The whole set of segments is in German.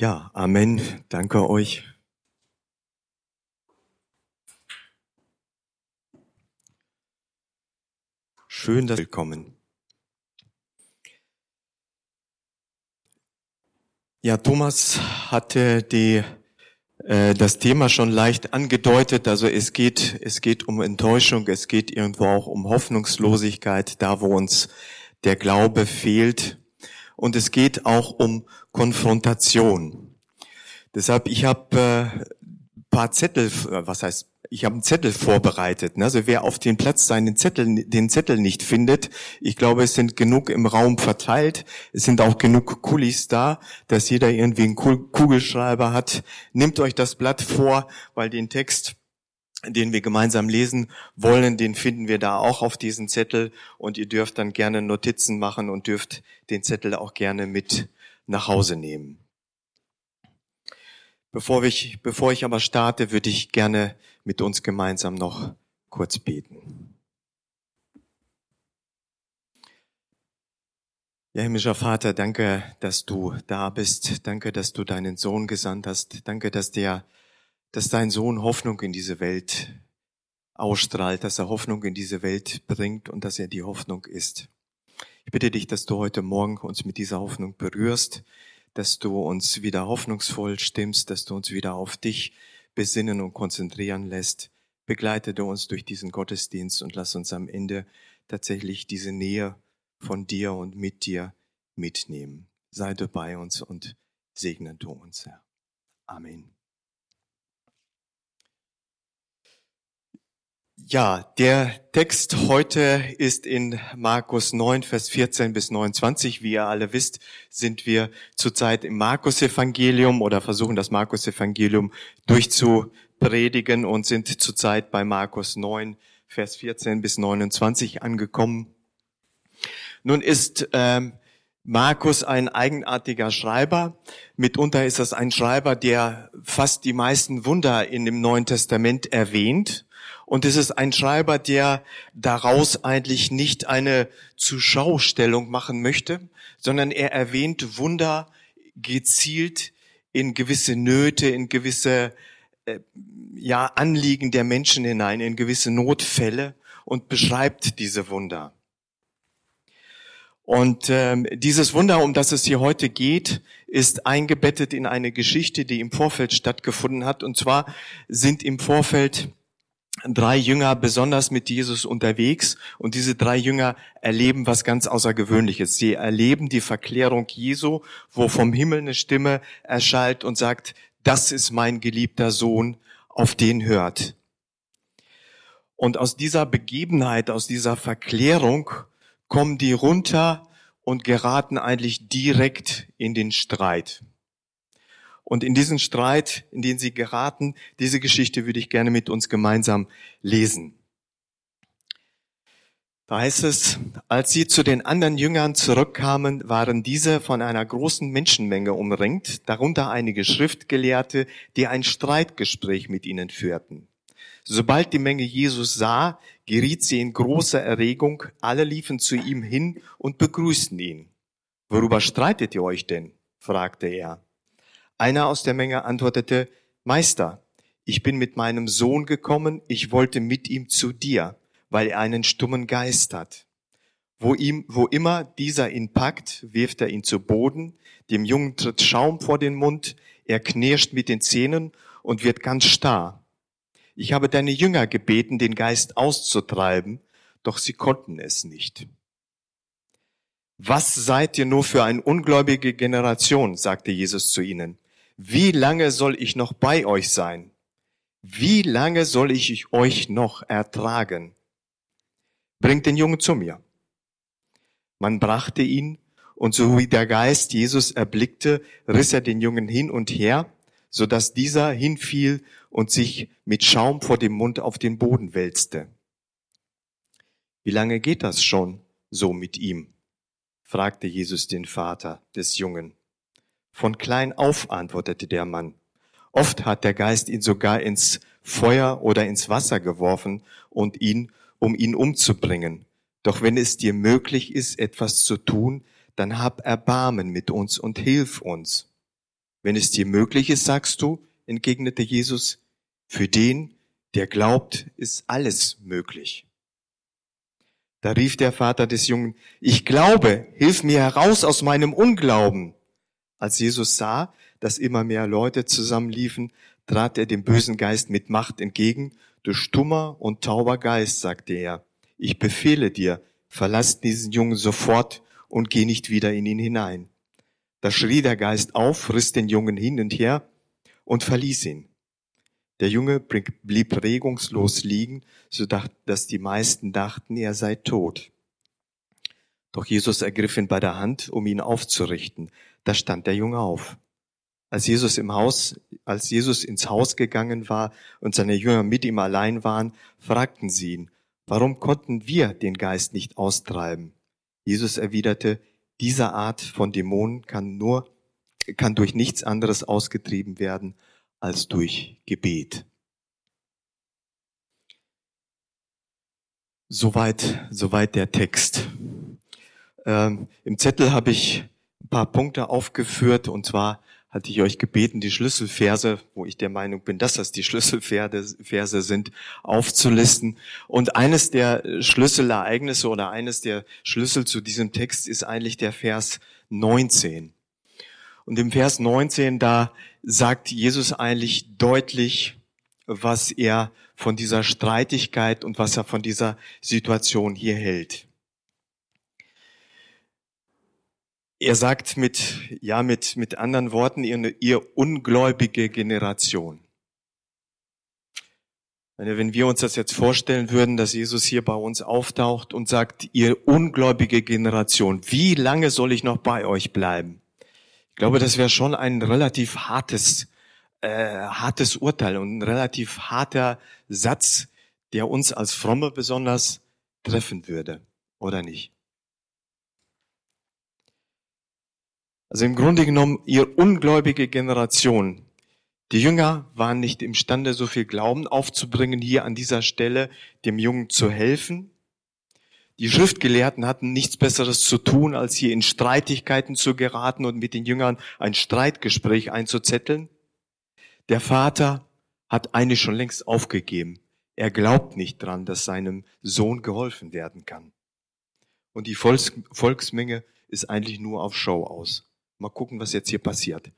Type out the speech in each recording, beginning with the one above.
Ja, Amen. Danke euch. Schön, dass willkommen. Ja, Thomas hatte die, äh, das Thema schon leicht angedeutet. Also es geht, es geht um Enttäuschung, es geht irgendwo auch um Hoffnungslosigkeit, da wo uns der Glaube fehlt. Und es geht auch um Konfrontation. Deshalb, ich habe äh, paar Zettel, äh, was heißt, ich habe einen Zettel vorbereitet. Ne? Also wer auf den Platz seinen Zettel, den Zettel nicht findet, ich glaube, es sind genug im Raum verteilt. Es sind auch genug Kulis da, dass jeder irgendwie einen Kugelschreiber hat. Nehmt euch das Blatt vor, weil den Text, den wir gemeinsam lesen wollen, den finden wir da auch auf diesem Zettel. Und ihr dürft dann gerne Notizen machen und dürft den Zettel auch gerne mit nach Hause nehmen. Bevor ich, bevor ich aber starte, würde ich gerne mit uns gemeinsam noch kurz beten. Ja, himmlischer Vater, danke, dass du da bist. Danke, dass du deinen Sohn gesandt hast. Danke, dass der, dass dein Sohn Hoffnung in diese Welt ausstrahlt, dass er Hoffnung in diese Welt bringt und dass er die Hoffnung ist. Ich bitte dich, dass du heute Morgen uns mit dieser Hoffnung berührst, dass du uns wieder hoffnungsvoll stimmst, dass du uns wieder auf dich besinnen und konzentrieren lässt. Begleite du uns durch diesen Gottesdienst und lass uns am Ende tatsächlich diese Nähe von dir und mit dir mitnehmen. Sei du bei uns und segne du uns, Herr. Amen. Ja, der Text heute ist in Markus 9, Vers 14 bis 29. Wie ihr alle wisst, sind wir zurzeit im Markus-Evangelium oder versuchen das Markus-Evangelium durchzupredigen und sind zurzeit bei Markus 9, Vers 14 bis 29 angekommen. Nun ist ähm, Markus ein eigenartiger Schreiber. Mitunter ist das ein Schreiber, der fast die meisten Wunder in dem Neuen Testament erwähnt. Und es ist ein Schreiber, der daraus eigentlich nicht eine Zuschaustellung machen möchte, sondern er erwähnt Wunder gezielt in gewisse Nöte, in gewisse äh, ja, Anliegen der Menschen hinein, in gewisse Notfälle und beschreibt diese Wunder. Und ähm, dieses Wunder, um das es hier heute geht, ist eingebettet in eine Geschichte, die im Vorfeld stattgefunden hat. Und zwar sind im Vorfeld drei Jünger besonders mit Jesus unterwegs und diese drei Jünger erleben was ganz Außergewöhnliches. Sie erleben die Verklärung Jesu, wo vom Himmel eine Stimme erschallt und sagt, das ist mein geliebter Sohn, auf den hört. Und aus dieser Begebenheit, aus dieser Verklärung kommen die runter und geraten eigentlich direkt in den Streit. Und in diesen Streit, in den sie geraten, diese Geschichte würde ich gerne mit uns gemeinsam lesen. Da heißt es, als sie zu den anderen Jüngern zurückkamen, waren diese von einer großen Menschenmenge umringt, darunter einige Schriftgelehrte, die ein Streitgespräch mit ihnen führten. Sobald die Menge Jesus sah, geriet sie in große Erregung, alle liefen zu ihm hin und begrüßten ihn. Worüber streitet ihr euch denn? fragte er. Einer aus der Menge antwortete, Meister, ich bin mit meinem Sohn gekommen, ich wollte mit ihm zu dir, weil er einen stummen Geist hat. Wo, ihm, wo immer dieser ihn packt, wirft er ihn zu Boden, dem Jungen tritt Schaum vor den Mund, er knirscht mit den Zähnen und wird ganz starr. Ich habe deine Jünger gebeten, den Geist auszutreiben, doch sie konnten es nicht. Was seid ihr nur für eine ungläubige Generation, sagte Jesus zu ihnen wie lange soll ich noch bei euch sein? Wie lange soll ich euch noch ertragen? Bringt den Jungen zu mir. Man brachte ihn, und so wie der Geist Jesus erblickte, riss er den Jungen hin und her, so dass dieser hinfiel und sich mit Schaum vor dem Mund auf den Boden wälzte. Wie lange geht das schon so mit ihm? fragte Jesus den Vater des Jungen. Von klein auf, antwortete der Mann. Oft hat der Geist ihn sogar ins Feuer oder ins Wasser geworfen und ihn, um ihn umzubringen. Doch wenn es dir möglich ist, etwas zu tun, dann hab Erbarmen mit uns und hilf uns. Wenn es dir möglich ist, sagst du, entgegnete Jesus, für den, der glaubt, ist alles möglich. Da rief der Vater des Jungen, ich glaube, hilf mir heraus aus meinem Unglauben. Als Jesus sah, dass immer mehr Leute zusammenliefen, trat er dem bösen Geist mit Macht entgegen. Du stummer und tauber Geist, sagte er, ich befehle dir, verlass diesen Jungen sofort und geh nicht wieder in ihn hinein. Da schrie der Geist auf, riss den Jungen hin und her und verließ ihn. Der Junge blieb regungslos liegen, so dass die meisten dachten, er sei tot. Doch Jesus ergriff ihn bei der Hand, um ihn aufzurichten. Da stand der Junge auf. Als Jesus im Haus, als Jesus ins Haus gegangen war und seine Jünger mit ihm allein waren, fragten sie ihn, warum konnten wir den Geist nicht austreiben? Jesus erwiderte, diese Art von Dämonen kann nur, kann durch nichts anderes ausgetrieben werden als durch Gebet. Soweit, soweit der Text. Ähm, Im Zettel habe ich ein paar Punkte aufgeführt und zwar hatte ich euch gebeten, die Schlüsselverse, wo ich der Meinung bin, dass das die Schlüsselverse sind, aufzulisten. Und eines der Schlüsselereignisse oder eines der Schlüssel zu diesem Text ist eigentlich der Vers 19. Und im Vers 19, da sagt Jesus eigentlich deutlich, was er von dieser Streitigkeit und was er von dieser Situation hier hält. Er sagt mit, ja, mit, mit anderen Worten, ihr, ihr ungläubige Generation. Wenn wir uns das jetzt vorstellen würden, dass Jesus hier bei uns auftaucht und sagt, ihr ungläubige Generation, wie lange soll ich noch bei euch bleiben? glaube, das wäre schon ein relativ hartes, äh, hartes Urteil und ein relativ harter Satz, der uns als Fromme besonders treffen würde, oder nicht? Also im Grunde genommen, ihr ungläubige Generation, die Jünger waren nicht imstande, so viel Glauben aufzubringen, hier an dieser Stelle dem Jungen zu helfen. Die Schriftgelehrten hatten nichts Besseres zu tun, als hier in Streitigkeiten zu geraten und mit den Jüngern ein Streitgespräch einzuzetteln. Der Vater hat eine schon längst aufgegeben. Er glaubt nicht dran, dass seinem Sohn geholfen werden kann. Und die Volks Volksmenge ist eigentlich nur auf Show aus. Mal gucken, was jetzt hier passiert.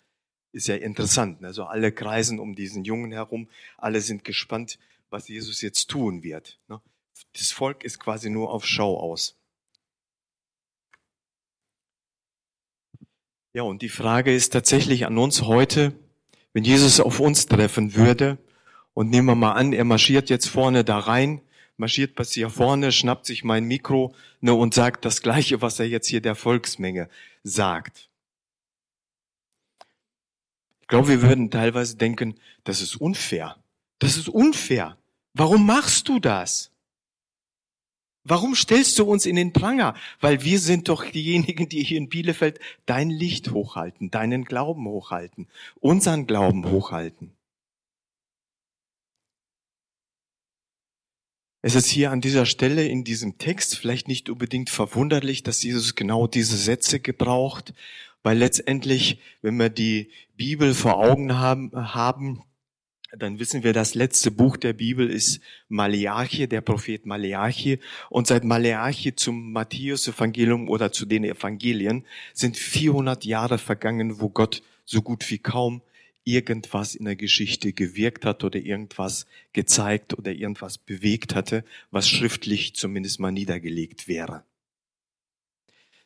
Ist ja interessant. Also alle kreisen um diesen Jungen herum. Alle sind gespannt, was Jesus jetzt tun wird. Ne? das Volk ist quasi nur auf Schau aus. Ja, und die Frage ist tatsächlich an uns heute, wenn Jesus auf uns treffen würde, und nehmen wir mal an, er marschiert jetzt vorne da rein, marschiert bis hier vorne, schnappt sich mein Mikro ne, und sagt das Gleiche, was er jetzt hier der Volksmenge sagt. Ich glaube, wir würden teilweise denken, das ist unfair. Das ist unfair. Warum machst du das? Warum stellst du uns in den Pranger? Weil wir sind doch diejenigen, die hier in Bielefeld dein Licht hochhalten, deinen Glauben hochhalten, unseren Glauben hochhalten. Es ist hier an dieser Stelle in diesem Text vielleicht nicht unbedingt verwunderlich, dass Jesus genau diese Sätze gebraucht, weil letztendlich, wenn wir die Bibel vor Augen haben, haben dann wissen wir, das letzte Buch der Bibel ist Maleachi, der Prophet Maleachi. Und seit Maleachi zum Matthäus-Evangelium oder zu den Evangelien sind 400 Jahre vergangen, wo Gott so gut wie kaum irgendwas in der Geschichte gewirkt hat oder irgendwas gezeigt oder irgendwas bewegt hatte, was schriftlich zumindest mal niedergelegt wäre.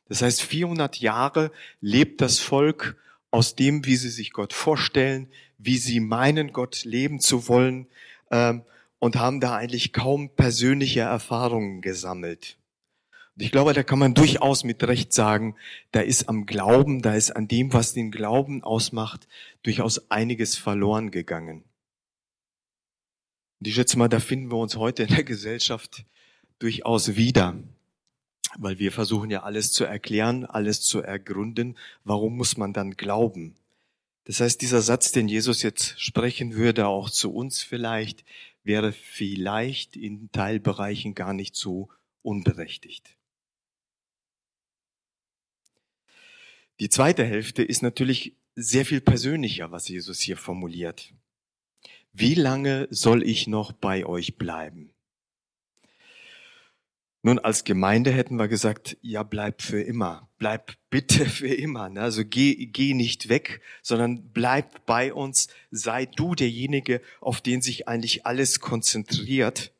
Das heißt, 400 Jahre lebt das Volk aus dem, wie sie sich Gott vorstellen, wie sie meinen, Gott leben zu wollen ähm, und haben da eigentlich kaum persönliche Erfahrungen gesammelt. Und ich glaube, da kann man durchaus mit Recht sagen, da ist am Glauben, da ist an dem, was den Glauben ausmacht, durchaus einiges verloren gegangen. Und ich schätze mal, da finden wir uns heute in der Gesellschaft durchaus wieder weil wir versuchen ja alles zu erklären, alles zu ergründen. Warum muss man dann glauben? Das heißt, dieser Satz, den Jesus jetzt sprechen würde, auch zu uns vielleicht, wäre vielleicht in Teilbereichen gar nicht so unberechtigt. Die zweite Hälfte ist natürlich sehr viel persönlicher, was Jesus hier formuliert. Wie lange soll ich noch bei euch bleiben? Nun, als Gemeinde hätten wir gesagt, ja, bleib für immer. Bleib bitte für immer. Ne? Also geh, geh nicht weg, sondern bleib bei uns. Sei du derjenige, auf den sich eigentlich alles konzentriert.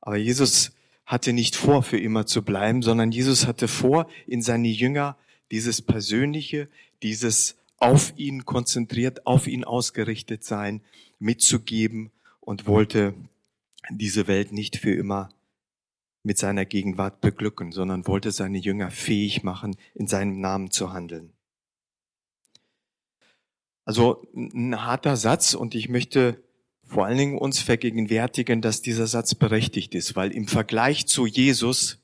Aber Jesus hatte nicht vor, für immer zu bleiben, sondern Jesus hatte vor, in seine Jünger dieses Persönliche, dieses auf ihn konzentriert, auf ihn ausgerichtet sein, mitzugeben und wollte diese Welt nicht für immer mit seiner Gegenwart beglücken, sondern wollte seine Jünger fähig machen, in seinem Namen zu handeln. Also ein harter Satz und ich möchte vor allen Dingen uns vergegenwärtigen, dass dieser Satz berechtigt ist, weil im Vergleich zu Jesus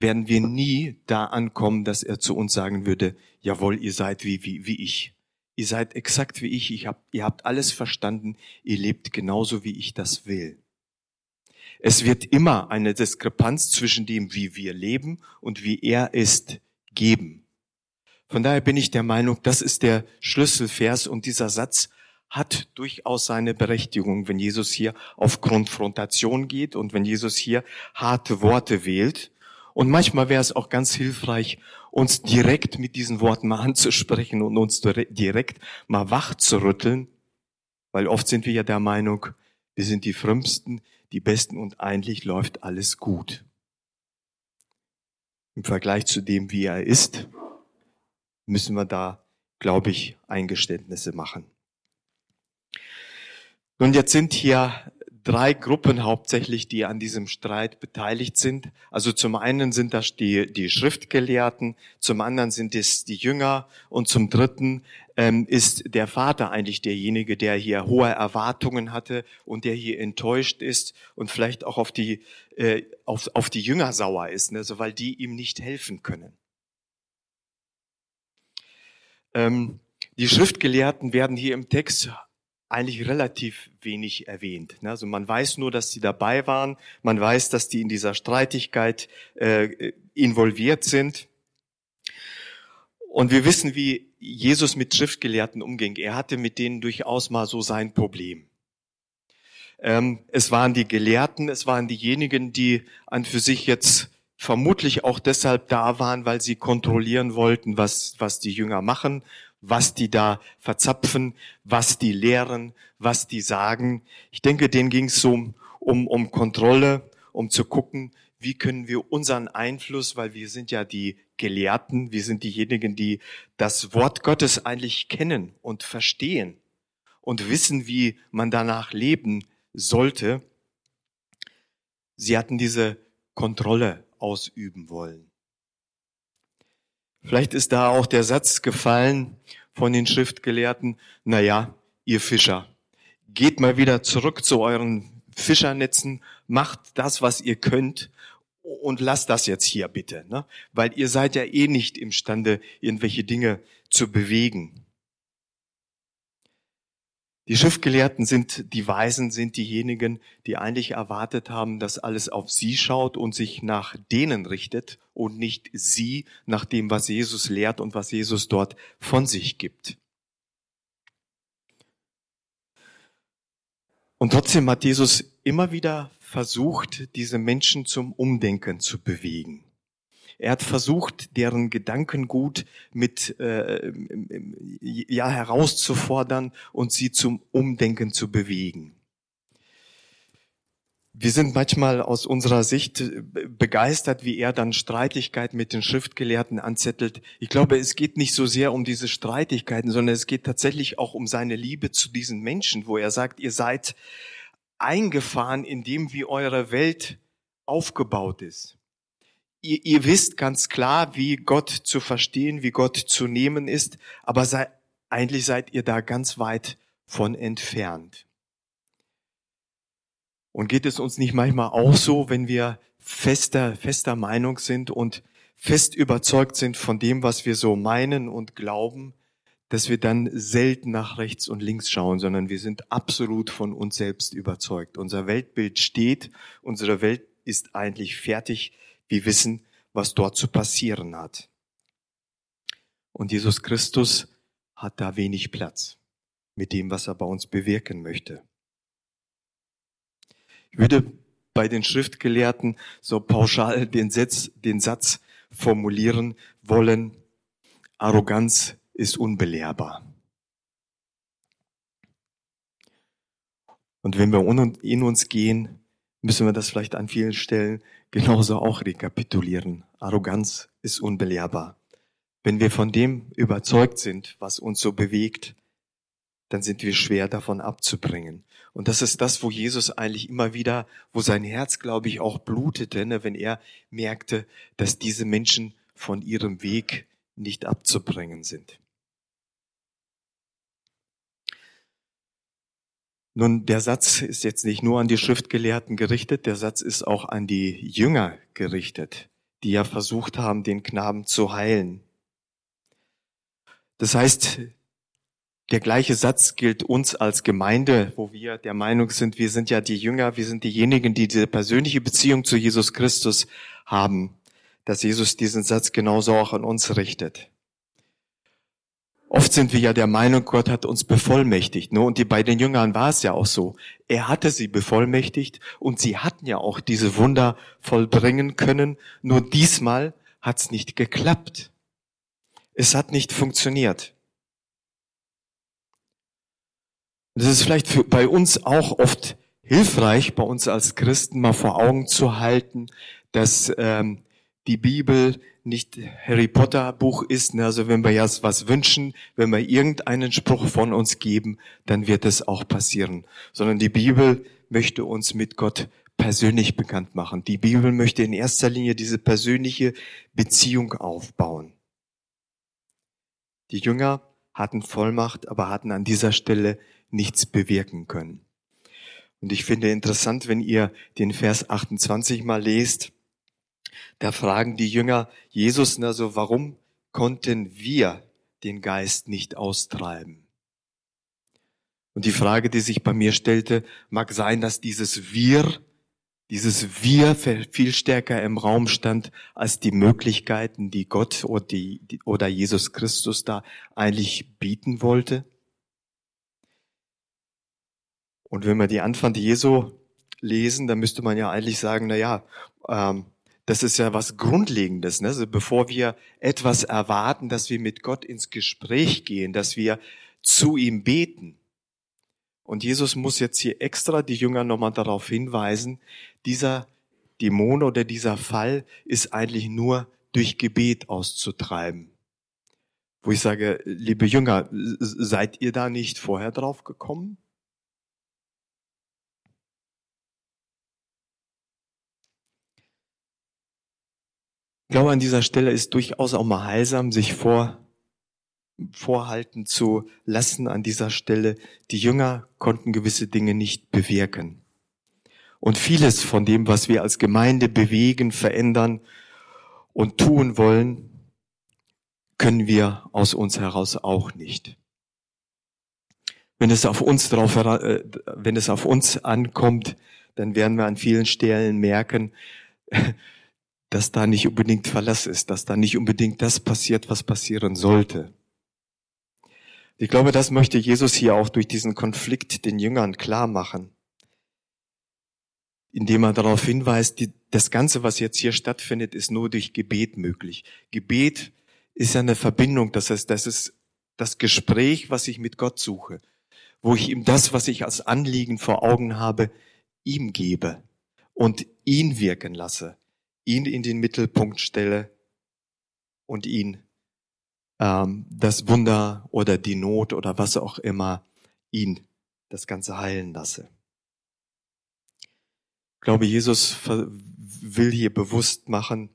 werden wir nie da ankommen, dass er zu uns sagen würde, jawohl, ihr seid wie, wie, wie ich. Ihr seid exakt wie ich, ich hab, ihr habt alles verstanden, ihr lebt genauso, wie ich das will. Es wird immer eine Diskrepanz zwischen dem, wie wir leben und wie er ist, geben. Von daher bin ich der Meinung, das ist der Schlüsselvers und dieser Satz hat durchaus seine Berechtigung, wenn Jesus hier auf Konfrontation geht und wenn Jesus hier harte Worte wählt. Und manchmal wäre es auch ganz hilfreich, uns direkt mit diesen Worten mal anzusprechen und uns direkt mal wach zu rütteln, weil oft sind wir ja der Meinung, wir sind die Frömmsten, die Besten und eigentlich läuft alles gut. Im Vergleich zu dem, wie er ist, müssen wir da, glaube ich, Eingeständnisse machen. Nun, jetzt sind hier drei Gruppen hauptsächlich, die an diesem Streit beteiligt sind. Also zum einen sind das die, die Schriftgelehrten, zum anderen sind es die Jünger und zum dritten ähm, ist der Vater eigentlich derjenige, der hier hohe Erwartungen hatte und der hier enttäuscht ist und vielleicht auch auf die, äh, auf, auf die Jünger sauer ist, ne, so weil die ihm nicht helfen können. Ähm, die Schriftgelehrten werden hier im Text eigentlich relativ wenig erwähnt. Ne? Also man weiß nur, dass sie dabei waren, man weiß, dass die in dieser Streitigkeit äh, involviert sind. Und wir wissen, wie Jesus mit Schriftgelehrten umging. Er hatte mit denen durchaus mal so sein Problem. Ähm, es waren die Gelehrten, es waren diejenigen, die an für sich jetzt vermutlich auch deshalb da waren, weil sie kontrollieren wollten, was, was die Jünger machen, was die da verzapfen, was die lehren, was die sagen. Ich denke, denen ging es so um, um Kontrolle, um zu gucken, wie können wir unseren Einfluss, weil wir sind ja die Gelehrten, wir sind diejenigen, die das Wort Gottes eigentlich kennen und verstehen und wissen, wie man danach leben sollte. Sie hatten diese Kontrolle ausüben wollen. Vielleicht ist da auch der Satz gefallen von den Schriftgelehrten, na ja, ihr Fischer, geht mal wieder zurück zu euren Fischernetzen, macht das, was ihr könnt und lasst das jetzt hier bitte, ne? weil ihr seid ja eh nicht imstande, irgendwelche Dinge zu bewegen. Die Schriftgelehrten sind, die Weisen sind diejenigen, die eigentlich erwartet haben, dass alles auf sie schaut und sich nach denen richtet und nicht sie nach dem, was Jesus lehrt und was Jesus dort von sich gibt. Und trotzdem hat Jesus immer wieder versucht, diese Menschen zum Umdenken zu bewegen. Er hat versucht, deren Gedankengut mit äh, ja herauszufordern und sie zum Umdenken zu bewegen. Wir sind manchmal aus unserer Sicht begeistert, wie er dann Streitigkeiten mit den Schriftgelehrten anzettelt. Ich glaube, es geht nicht so sehr um diese Streitigkeiten, sondern es geht tatsächlich auch um seine Liebe zu diesen Menschen, wo er sagt, ihr seid eingefahren in dem, wie eure Welt aufgebaut ist ihr, ihr wisst ganz klar, wie Gott zu verstehen, wie Gott zu nehmen ist, aber sei, eigentlich seid ihr da ganz weit von entfernt. Und geht es uns nicht manchmal auch so, wenn wir fester, fester Meinung sind und fest überzeugt sind von dem, was wir so meinen und glauben, dass wir dann selten nach rechts und links schauen, sondern wir sind absolut von uns selbst überzeugt. Unser Weltbild steht, unsere Welt ist eigentlich fertig wir wissen, was dort zu passieren hat. Und Jesus Christus hat da wenig Platz mit dem, was er bei uns bewirken möchte. Ich würde bei den Schriftgelehrten so pauschal den Satz, den Satz formulieren wollen, Arroganz ist unbelehrbar. Und wenn wir in uns gehen, müssen wir das vielleicht an vielen Stellen genauso auch rekapitulieren. Arroganz ist unbelehrbar. Wenn wir von dem überzeugt sind, was uns so bewegt, dann sind wir schwer davon abzubringen. Und das ist das, wo Jesus eigentlich immer wieder, wo sein Herz, glaube ich, auch blutete, ne, wenn er merkte, dass diese Menschen von ihrem Weg nicht abzubringen sind. Nun, der Satz ist jetzt nicht nur an die Schriftgelehrten gerichtet, der Satz ist auch an die Jünger gerichtet, die ja versucht haben, den Knaben zu heilen. Das heißt, der gleiche Satz gilt uns als Gemeinde, wo wir der Meinung sind, wir sind ja die Jünger, wir sind diejenigen, die diese persönliche Beziehung zu Jesus Christus haben, dass Jesus diesen Satz genauso auch an uns richtet. Oft sind wir ja der Meinung, Gott hat uns bevollmächtigt. Ne? Und die, bei den Jüngern war es ja auch so. Er hatte sie bevollmächtigt und sie hatten ja auch diese Wunder vollbringen können. Nur diesmal hat es nicht geklappt. Es hat nicht funktioniert. Das ist vielleicht für, bei uns auch oft hilfreich, bei uns als Christen mal vor Augen zu halten, dass ähm, die Bibel nicht Harry Potter Buch ist. Ne? Also wenn wir jetzt was wünschen, wenn wir irgendeinen Spruch von uns geben, dann wird es auch passieren. Sondern die Bibel möchte uns mit Gott persönlich bekannt machen. Die Bibel möchte in erster Linie diese persönliche Beziehung aufbauen. Die Jünger hatten Vollmacht, aber hatten an dieser Stelle nichts bewirken können. Und ich finde interessant, wenn ihr den Vers 28 mal lest, da fragen die Jünger Jesus, also warum konnten wir den Geist nicht austreiben? Und die Frage, die sich bei mir stellte, mag sein, dass dieses Wir, dieses Wir viel stärker im Raum stand als die Möglichkeiten, die Gott oder, die, oder Jesus Christus da eigentlich bieten wollte. Und wenn wir die Anfang Jesu lesen, dann müsste man ja eigentlich sagen, na ja, ähm, das ist ja was Grundlegendes. Ne? Also bevor wir etwas erwarten, dass wir mit Gott ins Gespräch gehen, dass wir zu ihm beten. Und Jesus muss jetzt hier extra die Jünger nochmal darauf hinweisen, dieser Dämon oder dieser Fall ist eigentlich nur durch Gebet auszutreiben. Wo ich sage, liebe Jünger, seid ihr da nicht vorher drauf gekommen? Ich glaube, an dieser Stelle ist durchaus auch mal heilsam, sich vor, vorhalten zu lassen an dieser Stelle. Die Jünger konnten gewisse Dinge nicht bewirken. Und vieles von dem, was wir als Gemeinde bewegen, verändern und tun wollen, können wir aus uns heraus auch nicht. Wenn es auf uns drauf, äh, wenn es auf uns ankommt, dann werden wir an vielen Stellen merken, dass da nicht unbedingt Verlass ist, dass da nicht unbedingt das passiert, was passieren sollte. Ich glaube, das möchte Jesus hier auch durch diesen Konflikt den Jüngern klar machen, indem er darauf hinweist, die, das Ganze, was jetzt hier stattfindet, ist nur durch Gebet möglich. Gebet ist eine Verbindung, das heißt, das ist das Gespräch, was ich mit Gott suche, wo ich ihm das, was ich als Anliegen vor Augen habe, ihm gebe und ihn wirken lasse ihn in den Mittelpunkt stelle und ihn ähm, das Wunder oder die Not oder was auch immer ihn das Ganze heilen lasse. Ich glaube, Jesus will hier bewusst machen,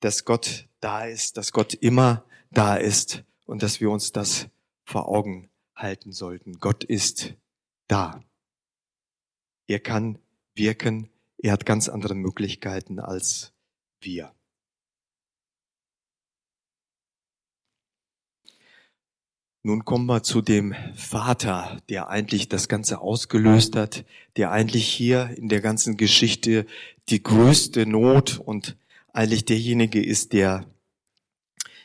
dass Gott da ist, dass Gott immer da ist und dass wir uns das vor Augen halten sollten. Gott ist da. Er kann wirken, er hat ganz andere Möglichkeiten als wir. Nun kommen wir zu dem Vater, der eigentlich das Ganze ausgelöst hat, der eigentlich hier in der ganzen Geschichte die größte Not und eigentlich derjenige ist, der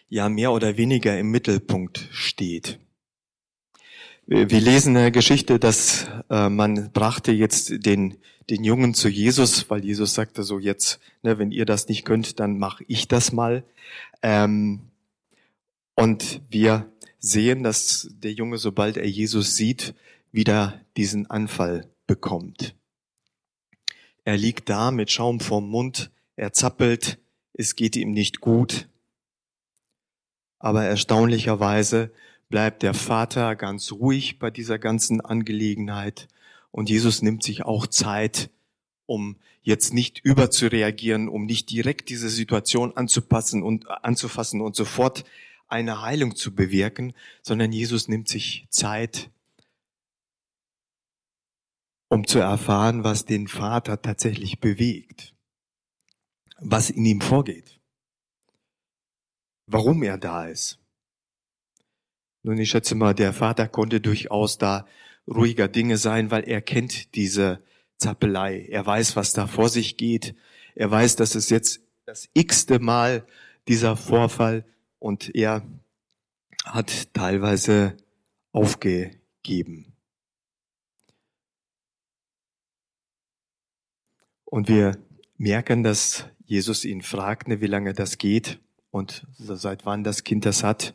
ja mehr oder weniger im Mittelpunkt steht. Wir lesen eine Geschichte, dass äh, man brachte jetzt den, den Jungen zu Jesus, weil Jesus sagte so jetzt, ne, wenn ihr das nicht könnt, dann mache ich das mal. Ähm, und wir sehen, dass der Junge, sobald er Jesus sieht, wieder diesen Anfall bekommt. Er liegt da mit Schaum vorm Mund, er zappelt, es geht ihm nicht gut. Aber erstaunlicherweise bleibt der Vater ganz ruhig bei dieser ganzen Angelegenheit und Jesus nimmt sich auch Zeit, um jetzt nicht überzureagieren, um nicht direkt diese Situation anzupassen und anzufassen und sofort eine Heilung zu bewirken, sondern Jesus nimmt sich Zeit, um zu erfahren, was den Vater tatsächlich bewegt, was in ihm vorgeht, warum er da ist. Nun, ich schätze mal, der Vater konnte durchaus da ruhiger Dinge sein, weil er kennt diese Zappelei. Er weiß, was da vor sich geht. Er weiß, dass es jetzt das x-te Mal dieser Vorfall und er hat teilweise aufgegeben. Und wir merken, dass Jesus ihn fragt, ne, wie lange das geht und seit wann das Kind das hat.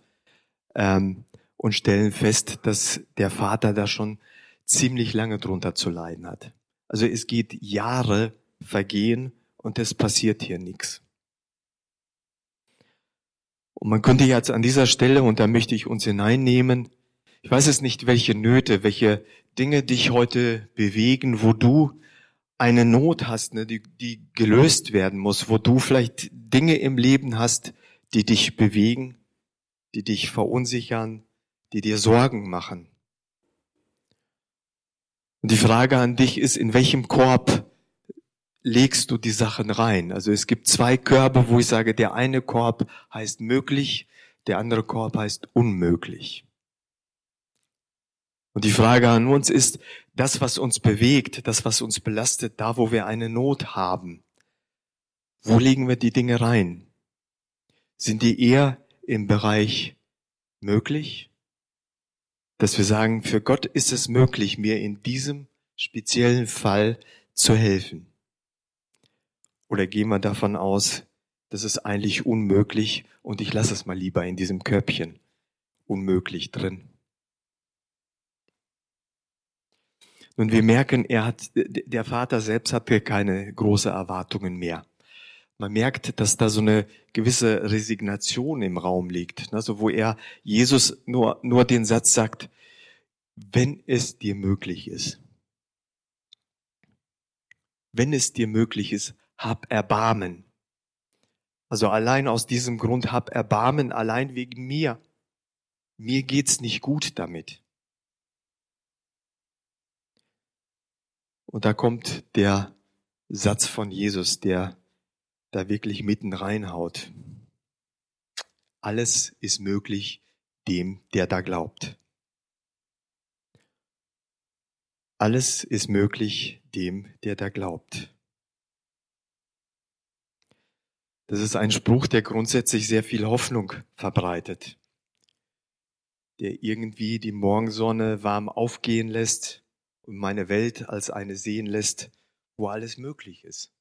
Ähm, und stellen fest, dass der Vater da schon ziemlich lange drunter zu leiden hat. Also es geht Jahre vergehen und es passiert hier nichts. Und man könnte jetzt an dieser Stelle, und da möchte ich uns hineinnehmen, ich weiß es nicht, welche Nöte, welche Dinge dich heute bewegen, wo du eine Not hast, ne, die, die gelöst werden muss, wo du vielleicht Dinge im Leben hast, die dich bewegen, die dich verunsichern, die dir Sorgen machen. Und die Frage an dich ist, in welchem Korb legst du die Sachen rein? Also es gibt zwei Körbe, wo ich sage, der eine Korb heißt möglich, der andere Korb heißt unmöglich. Und die Frage an uns ist, das, was uns bewegt, das, was uns belastet, da, wo wir eine Not haben, wo legen wir die Dinge rein? Sind die eher im Bereich möglich dass wir sagen, für Gott ist es möglich, mir in diesem speziellen Fall zu helfen. Oder gehen wir davon aus, das ist eigentlich unmöglich und ich lasse es mal lieber in diesem Körbchen unmöglich drin. Nun, wir merken, er hat, der Vater selbst hat hier keine große Erwartungen mehr. Man merkt, dass da so eine gewisse Resignation im Raum liegt, also wo er Jesus nur, nur den Satz sagt, wenn es dir möglich ist. Wenn es dir möglich ist, hab Erbarmen. Also allein aus diesem Grund hab Erbarmen, allein wegen mir. Mir geht's nicht gut damit. Und da kommt der Satz von Jesus, der da wirklich mitten reinhaut. Alles ist möglich dem, der da glaubt. Alles ist möglich dem, der da glaubt. Das ist ein Spruch, der grundsätzlich sehr viel Hoffnung verbreitet, der irgendwie die Morgensonne warm aufgehen lässt und meine Welt als eine sehen lässt, wo alles möglich ist.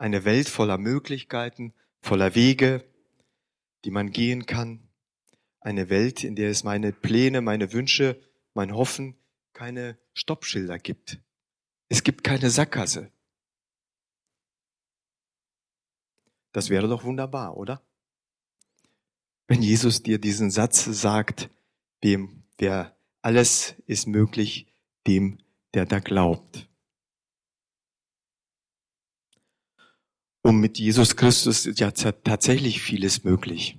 Eine Welt voller Möglichkeiten, voller Wege, die man gehen kann. Eine Welt, in der es meine Pläne, meine Wünsche, mein Hoffen keine Stoppschilder gibt. Es gibt keine Sackgasse. Das wäre doch wunderbar, oder? Wenn Jesus dir diesen Satz sagt, dem, der alles ist möglich, dem, der da glaubt. Und mit Jesus Christus ist ja tatsächlich vieles möglich.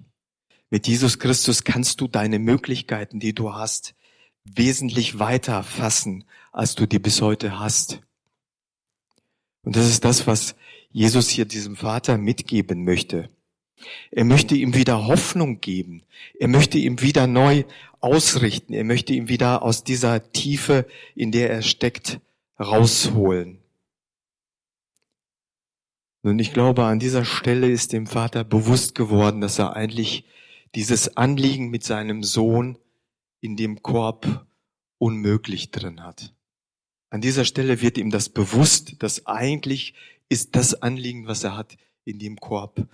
Mit Jesus Christus kannst du deine Möglichkeiten, die du hast, wesentlich weiter fassen, als du die bis heute hast. Und das ist das, was Jesus hier diesem Vater mitgeben möchte. Er möchte ihm wieder Hoffnung geben. Er möchte ihm wieder neu ausrichten. Er möchte ihm wieder aus dieser Tiefe, in der er steckt, rausholen. Nun, ich glaube, an dieser Stelle ist dem Vater bewusst geworden, dass er eigentlich dieses Anliegen mit seinem Sohn in dem Korb unmöglich drin hat. An dieser Stelle wird ihm das bewusst, dass eigentlich ist das Anliegen, was er hat, in dem Korb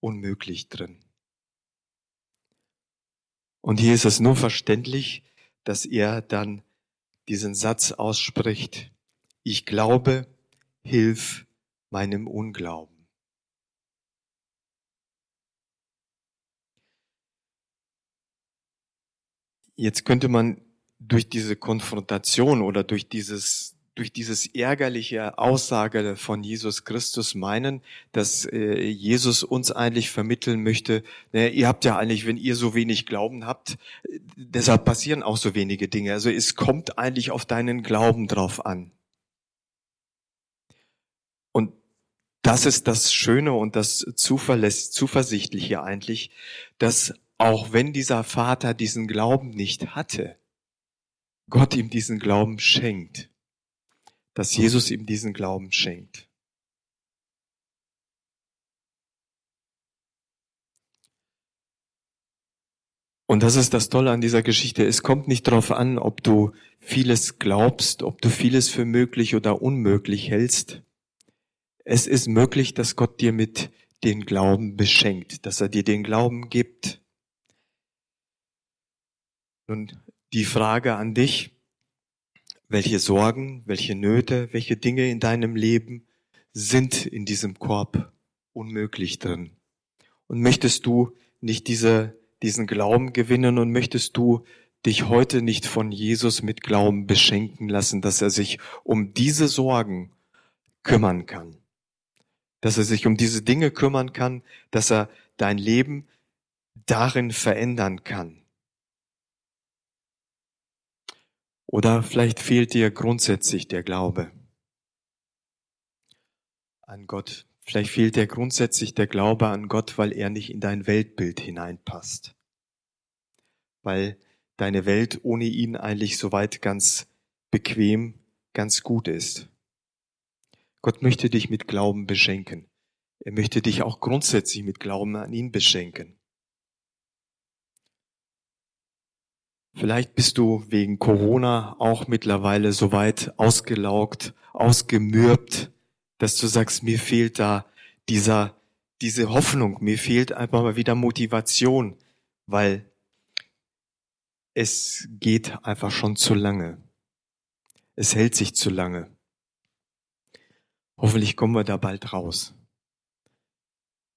unmöglich drin. Und hier ist es nur verständlich, dass er dann diesen Satz ausspricht, ich glaube, hilf meinem Unglauben. Jetzt könnte man durch diese Konfrontation oder durch dieses durch dieses ärgerliche Aussage von Jesus Christus meinen, dass äh, Jesus uns eigentlich vermitteln möchte, naja, ihr habt ja eigentlich, wenn ihr so wenig Glauben habt, äh, deshalb passieren auch so wenige Dinge. Also es kommt eigentlich auf deinen Glauben drauf an. Und das ist das Schöne und das Zuverläss Zuversichtliche eigentlich, dass auch wenn dieser Vater diesen Glauben nicht hatte, Gott ihm diesen Glauben schenkt dass Jesus ihm diesen Glauben schenkt. Und das ist das Tolle an dieser Geschichte. Es kommt nicht darauf an, ob du vieles glaubst, ob du vieles für möglich oder unmöglich hältst. Es ist möglich, dass Gott dir mit den Glauben beschenkt, dass er dir den Glauben gibt. Nun, die Frage an dich, welche Sorgen, welche Nöte, welche Dinge in deinem Leben sind in diesem Korb unmöglich drin? Und möchtest du nicht diese, diesen Glauben gewinnen und möchtest du dich heute nicht von Jesus mit Glauben beschenken lassen, dass er sich um diese Sorgen kümmern kann? Dass er sich um diese Dinge kümmern kann, dass er dein Leben darin verändern kann? Oder vielleicht fehlt dir grundsätzlich der Glaube an Gott. Vielleicht fehlt dir grundsätzlich der Glaube an Gott, weil er nicht in dein Weltbild hineinpasst. Weil deine Welt ohne ihn eigentlich soweit ganz bequem, ganz gut ist. Gott möchte dich mit Glauben beschenken. Er möchte dich auch grundsätzlich mit Glauben an ihn beschenken. Vielleicht bist du wegen Corona auch mittlerweile so weit ausgelaugt, ausgemürbt, dass du sagst, mir fehlt da dieser, diese Hoffnung, mir fehlt einfach mal wieder Motivation, weil es geht einfach schon zu lange. Es hält sich zu lange. Hoffentlich kommen wir da bald raus.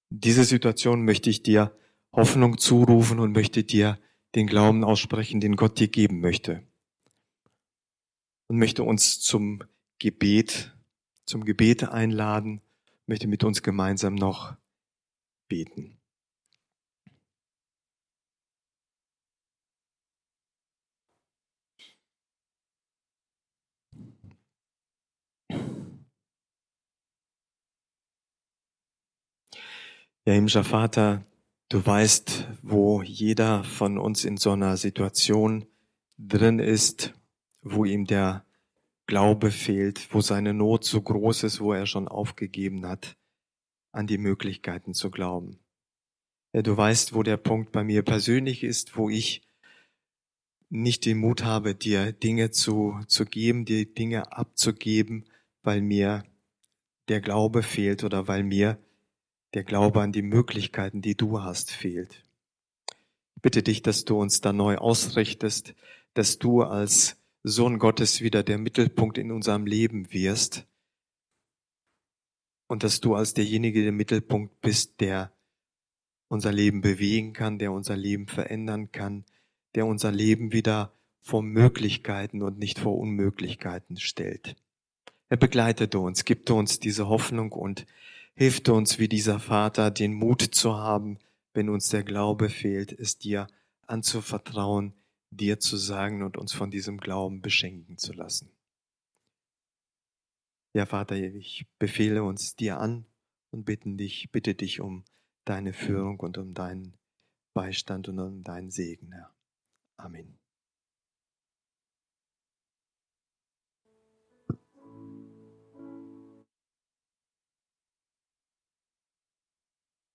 Diese Situation möchte ich dir Hoffnung zurufen und möchte dir den Glauben aussprechen, den Gott dir geben möchte. Und möchte uns zum Gebet, zum Gebet einladen, möchte mit uns gemeinsam noch beten. Ja, himmlischer Vater, Du weißt, wo jeder von uns in so einer Situation drin ist, wo ihm der Glaube fehlt, wo seine Not so groß ist, wo er schon aufgegeben hat, an die Möglichkeiten zu glauben. Ja, du weißt, wo der Punkt bei mir persönlich ist, wo ich nicht den Mut habe, dir Dinge zu, zu geben, dir Dinge abzugeben, weil mir der Glaube fehlt oder weil mir der Glaube an die Möglichkeiten, die du hast, fehlt. Ich bitte dich, dass du uns da neu ausrichtest, dass du als Sohn Gottes wieder der Mittelpunkt in unserem Leben wirst und dass du als derjenige der Mittelpunkt bist, der unser Leben bewegen kann, der unser Leben verändern kann, der unser Leben wieder vor Möglichkeiten und nicht vor Unmöglichkeiten stellt. Er begleitete uns, gibt uns diese Hoffnung und Hilf uns wie dieser Vater, den Mut zu haben, wenn uns der Glaube fehlt, es dir anzuvertrauen, dir zu sagen und uns von diesem Glauben beschenken zu lassen. Ja, Vater, ich befehle uns dir an und bitten dich, bitte dich um deine Führung und um deinen Beistand und um deinen Segen, Herr. Amen.